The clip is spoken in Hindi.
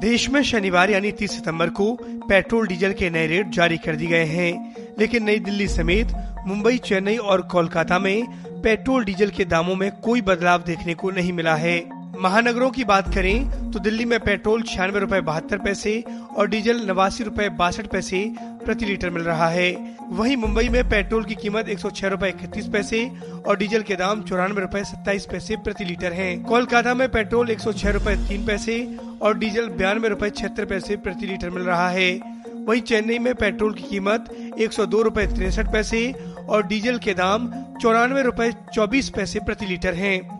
देश में शनिवार यानी 30 सितंबर को पेट्रोल, डीजल के नए रेट जारी कर दिए गए हैं। लेकिन नई दिल्ली समेत मुंबई, चेन्नई और कोलकाता में पेट्रोल, डीजल के दामों में कोई बदलाव देखने को नहीं मिला है। महानगरों की बात करें तो दिल्ली में पेट्रोल छियानवे रूपए बहत्तर पैसे और डीजल नवासी रूपए बासठ पैसे प्रति लीटर मिल रहा है वहीं मुंबई में पेट्रोल की कीमत एक सौ छह रूपए इकतीस पैसे और डीजल के दाम चौरानवे रूपए सत्ताईस पैसे प्रति लीटर हैं। कोलकाता में पेट्रोल एक सौ छह रूपए तीन पैसे और डीजल बयानवे रूपए छिहत्तर पैसे प्रति लीटर मिल रहा है वहीं चेन्नई में पेट्रोल की कीमत एक सौ दो रूपए तिरसठ पैसे और डीजल के दाम चौरानवे रूपए चौबीस पैसे प्रति लीटर हैं।